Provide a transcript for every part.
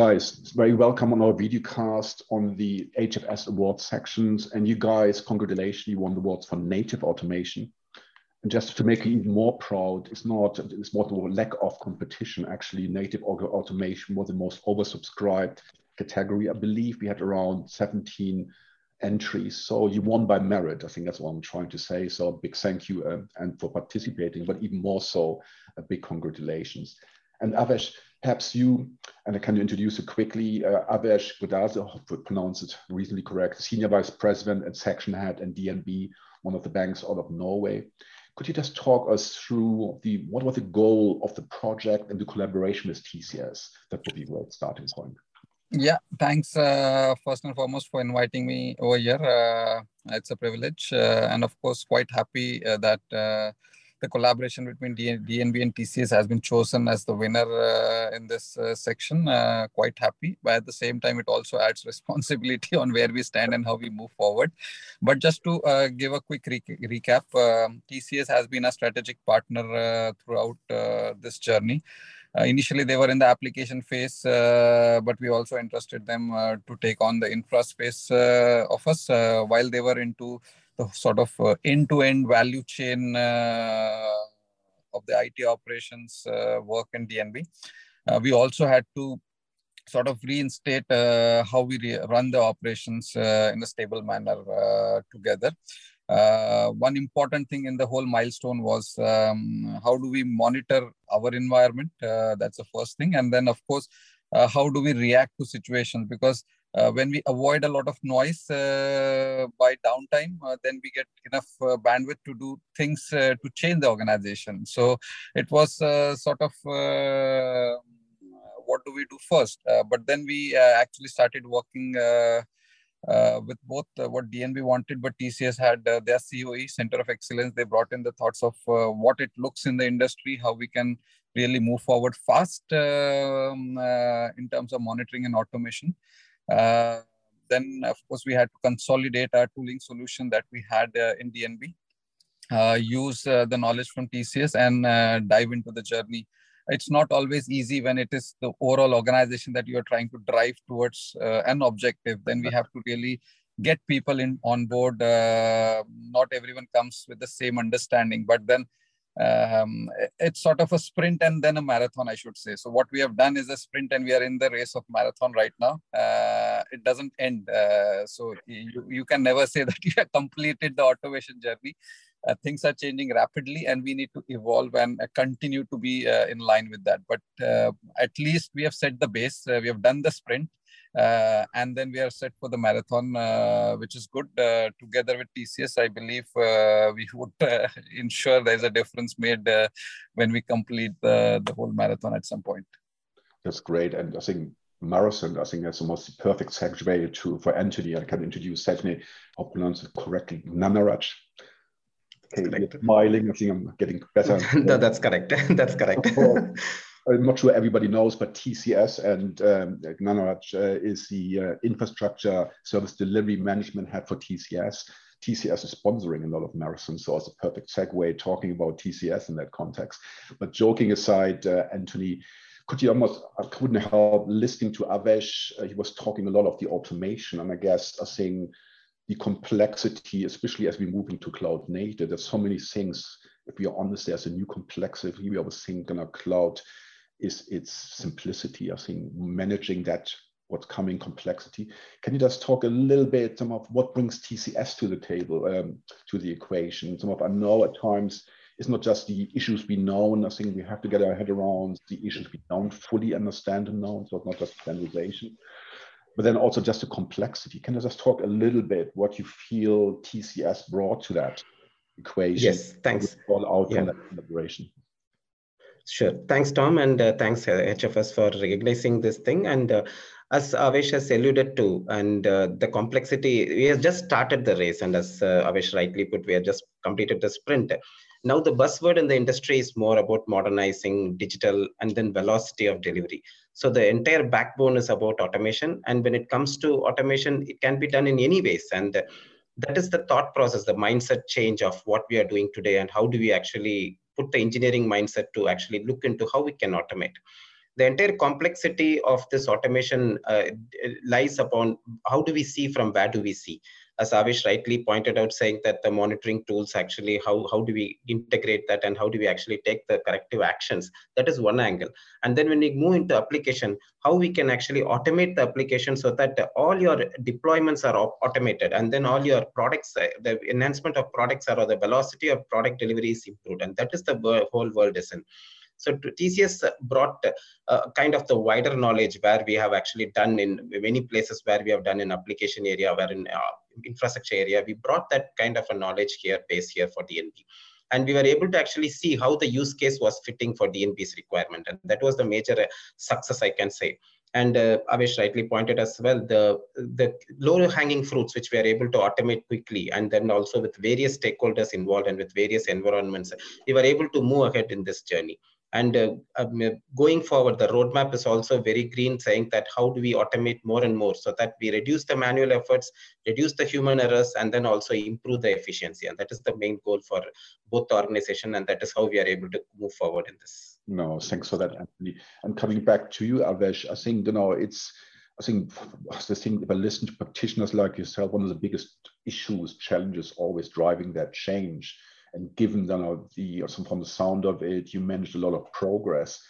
Guys, very welcome on our video cast on the HFS awards sections. And you guys, congratulations, you won the awards for native automation. And just to make you even more proud, it's not it's more the lack of competition. Actually, native automation was the most oversubscribed category. I believe we had around 17 entries. So you won by merit. I think that's what I'm trying to say. So a big thank you uh, and for participating, but even more so, a big congratulations. And Avesh, perhaps you, and I can introduce you quickly, uh, Avesh Godazo, I pronounced it reasonably correct, Senior Vice President and Section Head and DNB, one of the banks out of Norway. Could you just talk us through the what was the goal of the project and the collaboration with TCS? That would be a great starting point. Yeah, thanks uh, first and foremost for inviting me over here. Uh, it's a privilege, uh, and of course, quite happy uh, that uh, the collaboration between DNB and TCS has been chosen as the winner uh, in this section. quite happy, but at the same time, it also adds responsibility on where we stand and how we move forward. But just to give a quick re recap, um, TCS has been a strategic partner throughout this journey. Uh, initially, they were in the application phase, uh, but we also entrusted them uh, to take on the infra space of us while they were into the sort of end-to-end value chain of the IT operations work in DNB. we also had to sort of reinstate uh, how we run the operations uh, in a stable manner uh, together uh, one important thing in the whole milestone was um, how do we monitor our environment? Uh, that's the first thing. And then, of course, uh, how do we react to situations? Because uh, when we avoid a lot of noise uh, by downtime, uh, then we get enough bandwidth to do things to change the organization. So it was sort of what do we do first? but then we actually started working uh, with both uh, what DNB wanted, but TCS had uh, their COE, Center of Excellence. They brought in the thoughts of uh, what it looks in the industry, how we can really move forward fast um, uh, in terms of monitoring and automation. Uh, then, of course, we had to consolidate our tooling solution that we had in DNB, use the knowledge from TCS, and dive into the journey. It's not always easy when it is the overall organization that you are trying to drive towards uh, an objective. Then we have to really get people in on board. Uh, not everyone comes with the same understanding but then um, it's sort of a sprint and then a marathon i should say. So what we have done is a sprint and we are in the race of marathon right now. Uh, it doesn't end uh, so you, you can never say that you have completed the automation journey. Uh, things are changing rapidly and we need to evolve and uh, continue to be uh, in line with that. But uh, at least we have set the base uh, we have done the sprint uh, and then we are set for the marathon which is good. Together with tcs i believe we would ensure there's a difference made when we complete the, the whole marathon at some point. That's great. And i think marathon, I think that's the most perfect segue to for Anthony. I can introduce Stephanie, I pronounce it correctly, Nanaraj. Okay, smiling. I think I'm getting better. no, that's correct. that's correct. I'm not sure everybody knows, but TCS and um, Nanaraj uh, is the uh, infrastructure service delivery management head for TCS. TCS is sponsoring a lot of marathons, so it's a perfect segue talking about TCS in that context. But joking aside, uh, Anthony, could you almost, I couldn't help listening to Avesh. Uh, he was talking a lot of the automation, and I guess I think the complexity, especially as we move into cloud native, there's so many things. If we are honest, there's a new complexity. We always think in a cloud is its simplicity. I think managing that what's coming complexity. Can you just talk a little bit some of what brings TCS to the table, um, to the equation? Some of I know at times it's not just the issues we know. and I think we have to get our head around the issues we don't fully understand and know. So it's not just standardization but then also just the complexity. Can you just talk a little bit what you feel TCS brought to that equation? Yes, thanks. All out yeah. collaboration. Sure. Thanks, Tom, and uh, thanks HFS uh, for recognizing this thing. And uh, as Avesh has alluded to, and uh, the complexity, we have just started the race, and as uh, Avesh rightly put, we have just completed the sprint. Now the buzzword in the industry is more about modernizing digital and then velocity of delivery. So the entire backbone is about automation. And when it comes to automation, it can be done in any ways. And that is the thought process, the mindset change of what we are doing today and how do we actually put the engineering mindset to actually look into how we can automate. the entire complexity of this automation uh, lies upon how do we see from where do we see as Avish rightly pointed out, saying that the monitoring tools actually, how, how do we integrate that and how do we actually take the corrective actions? That is one angle. And then when we move into application, how we can actually automate the application so that all your deployments are automated and then all your products, uh, the enhancement of products are or the velocity of product delivery is improved. And that is the whole world is in. So TCS brought uh, kind of the wider knowledge where we have actually done in many places where we have done in application area, where in uh, infrastructure area, we brought that kind of a knowledge here, base here for DNB. And we were able to actually see how the use case was fitting for DNB's requirement. And that was the major uh, success, I can say and uh, Avish rightly pointed as well the the low hanging fruits which we are able to automate quickly and then also with various stakeholders involved and with various environments we were able to move ahead in this journey and uh, um, going forward, the roadmap is also very green, saying that how do we automate more and more so that we reduce the manual efforts, reduce the human errors, and then also improve the efficiency. And that is the main goal for both the organization, and that is how we are able to move forward in this. No, thanks for that, Anthony. And coming back to you, Avesh, I think you know it's. I think the thing, if I listen to practitioners like yourself, one of the biggest issues, challenges, always driving that change and given know, the from the sound of it, you managed a lot of progress.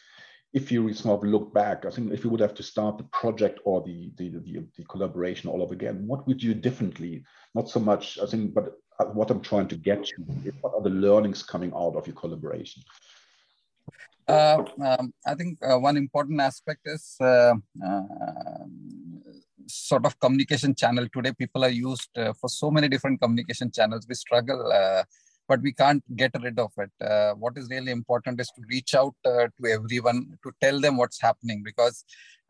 If you sort of look back, I think if you would have to start the project or the the, the, the collaboration all over again, what would you differently? Not so much, I think, but uh, what I'm trying to get to, what are the learnings coming out of your collaboration? Uh, um, I think uh, one important aspect is uh, uh sort of communication channel. Today, people are used uh, for so many different communication channels. We struggle but we can't get rid of it. Uh, what is really important is to reach out uh, to everyone to tell them what's happening because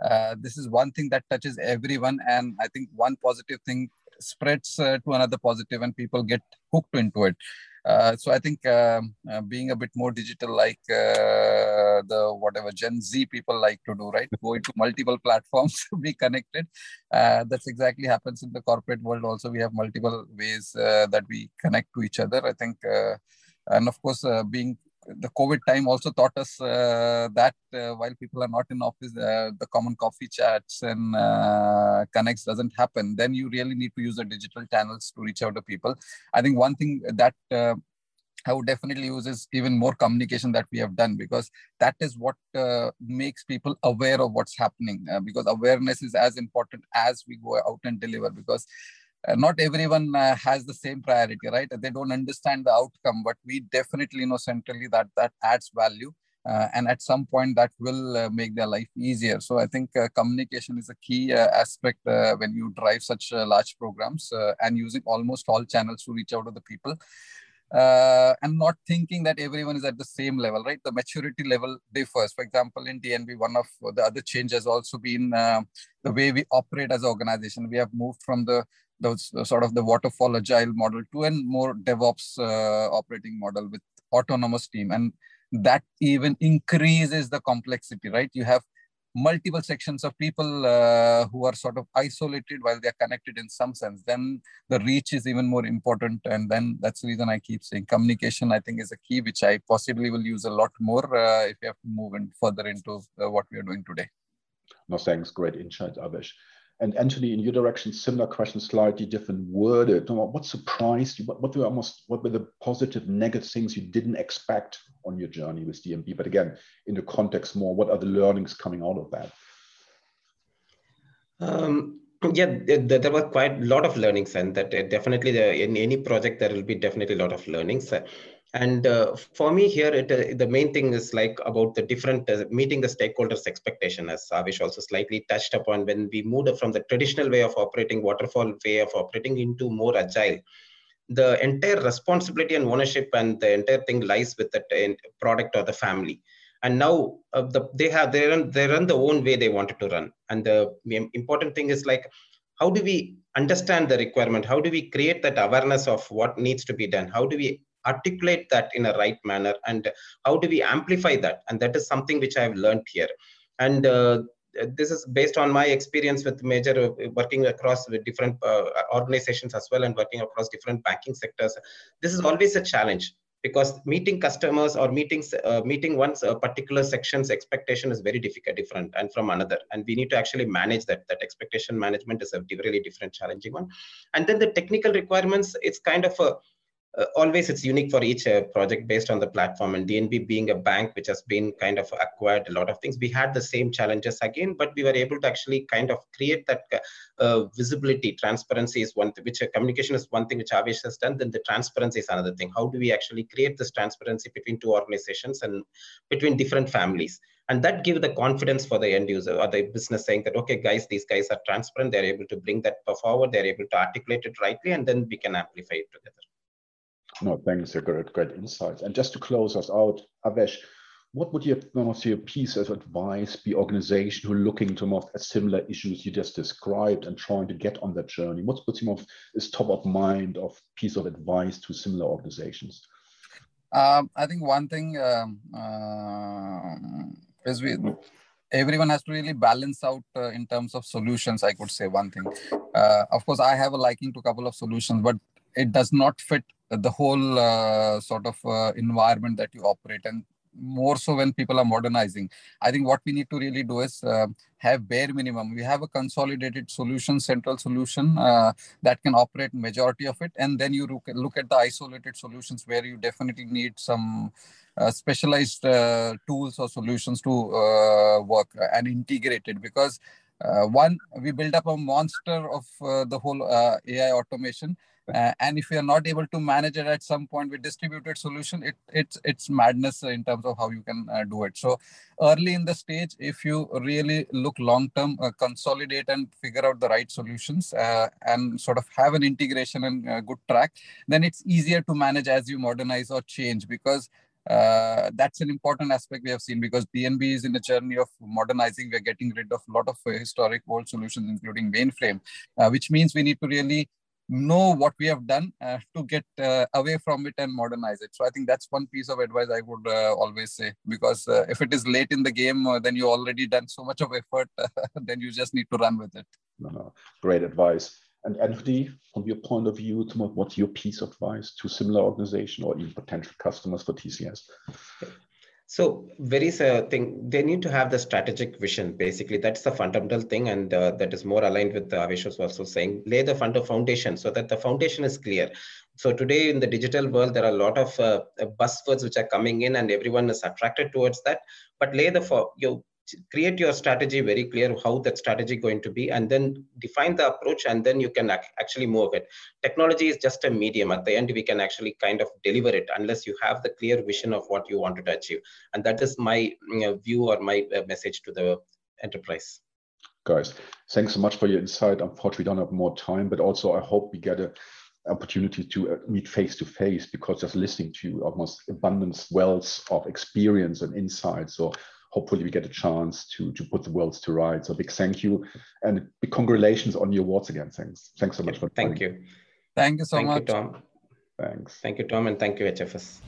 uh, this is one thing that touches everyone. And I think one positive thing spreads uh, to another positive and people get hooked into it. Uh, so I think um, uh, being a bit more digital, like uh, the whatever Gen Z people like to do, right? Go into multiple platforms to be connected. Uh, that's exactly happens in the corporate world. Also, we have multiple ways uh, that we connect to each other. I think, and of course, being the COVID time also taught us uh, that uh, while people are not in office, uh, the common coffee chats and uh, connects doesn't happen. Then you really need to use the digital channels to reach out to people. I think one thing that uh, I would definitely use is even more communication that we have done because that is what uh, makes people aware of what's happening. because awareness is as important as we go out and deliver. Because uh, not everyone uh, has the same priority right? They don't understand the outcome but we definitely know centrally that that adds value uh, and at some point that will uh, make their life easier. So i think uh, communication is a key uh, aspect when you drive such large programs and using almost all channels to reach out to the people and not thinking that everyone is at the same level right? The maturity level differs. For example in dnb one of the other change has also been the way we operate as an organization. We have moved from the those uh, sort of the waterfall agile model to a more DevOps uh, operating model with autonomous team. And that even increases the complexity, right? You have multiple sections of people uh, who are sort of isolated while they're connected in some sense. Then the reach is even more important. And then that's the reason i keep saying communication i think is a key which i possibly will use a lot more uh, if you have to move in further into uh, what we are doing today. No thanks. Great insight Avesh and Anthony, in your direction, similar question, slightly different worded. What surprised you? What, what were almost what were the positive, negative things you didn't expect on your journey with DNB? But again, in the context more, what are the learnings coming out of that? Um, yeah, there were quite a lot of learnings, and that definitely in any project there will be definitely a lot of learnings. And uh, for me here, it, uh, the main thing is like about the different uh, meeting the stakeholders' expectation, as Avish also slightly touched upon when we moved from the traditional way of operating, waterfall way of operating into more agile. The entire responsibility and ownership and the entire thing lies with the product or the family. And now uh, the, they have they run they run the own way they wanted to run. And the important thing is like how do we understand the requirement? How do we create that awareness of what needs to be done? How do we articulate that in a right manner and how do we amplify that? And that is something which i have learned here. And uh, this is based on my experience with major uh, working across with different uh, organizations as well and working across different banking sectors. This is always a challenge because meeting customers or meetings uh, meeting one's a particular section's expectation is very difficult different and from another. And we need to actually manage that. That expectation management is a really different challenging one. And then the technical requirements it's kind of a uh, always it's unique for each uh, project based on the platform and dnb being a bank which has been kind of acquired a lot of things. We had the same challenges again but we were able to actually kind of create that uh, uh visibility. Transparency is one thing which uh, communication is one thing which Avesh has done then the transparency is another thing. How do we actually create this transparency between two organizations and between different families? And that give the confidence for the end user or the business saying that okay guys these guys are transparent. They're able to bring that forward. They're able to articulate it rightly and then we can amplify it together no, thanks. Great, great insights. And just to close us out, Avesh, what would your, your piece of advice be organization who are looking to more similar issues you just described and trying to get on that journey? What's what's more is top of mind of piece of advice to similar organizations? Um, I think one thing um, uh, is we everyone has to really balance out uh, in terms of solutions. I could say one thing. Uh, of course, I have a liking to a couple of solutions, but it does not fit the whole uh, sort of uh, environment that you operate and more so when people are modernizing. I think what we need to really do is uh, have bare minimum. We have a consolidated solution central solution uh, that can operate majority of it and then you look at, the isolated solutions where you definitely need some uh, specialized uh, tools or solutions to work and integrated because uh, one we build up a monster of the whole ai automation uh, and if we are not able to manage it at some point with distributed solution it it's it's madness in terms of how you can uh, do it so early in the stage if you really look long term uh, consolidate and figure out the right solutions uh, and sort of have an integration and uh, good track then it's easier to manage as you modernize or change because uh, that's an important aspect we have seen because DNB is in a journey of modernizing. We're getting rid of a lot of historic old solutions, including mainframe, which means we need to really know what we have done uh, to get uh, away from it and modernize it. So I think that's one piece of advice I would uh, always say because uh, if it is late in the game, uh, then you already done so much of effort, then you just need to run with it. No, great advice. And Anthony, from your point of view, what's your piece of advice to similar organization or even potential customers for TCS? So very uh, thing, they need to have the strategic vision. Basically, that's the fundamental thing, and uh, that is more aligned with uh, was also saying. Lay the fund foundation so that the foundation is clear. So today in the digital world, there are a lot of uh, buzzwords which are coming in, and everyone is attracted towards that. But lay the for you create your strategy very clear how that strategy going to be and then define the approach and then you can actually move it. Technology is just a medium. At the end we can actually kind of deliver it unless you have the clear vision of what you wanted to achieve. And that is my you know, view or my uh, message to the enterprise. Guys thanks so much for your insight. Unfortunately we don't have more time but also i hope we get a opportunity to uh, meet face to face because just listening to you almost abundance wells of experience and insight. So hopefully we get a chance to to put the worlds to right. So big thank you and big congratulations on your awards again. Thanks. Thanks so much for thank you. Thank you so thank much. You, Tom. Thanks. Thank you, Tom, and thank you, HFS.